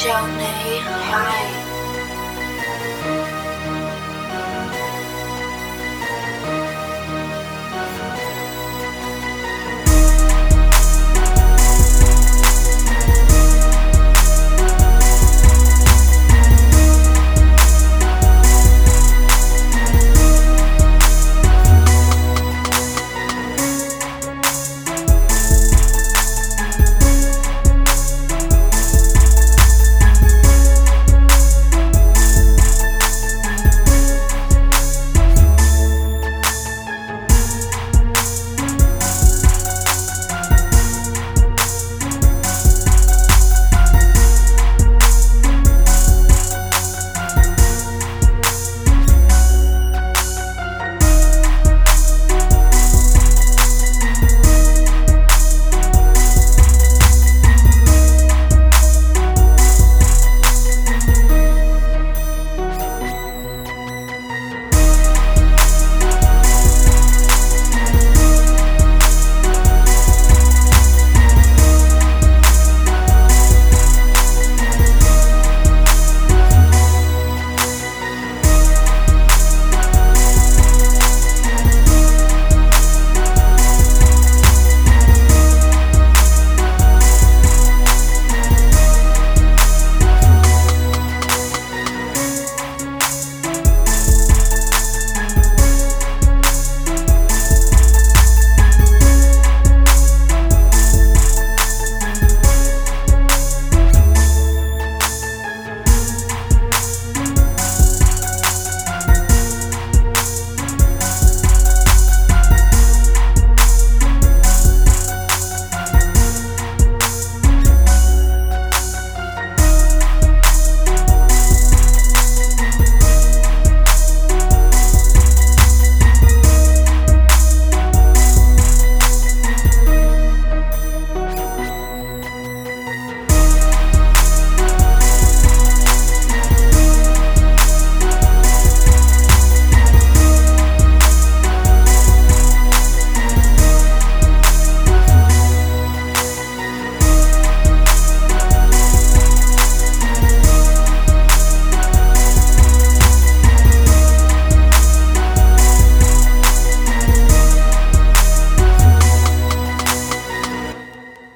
叫你好。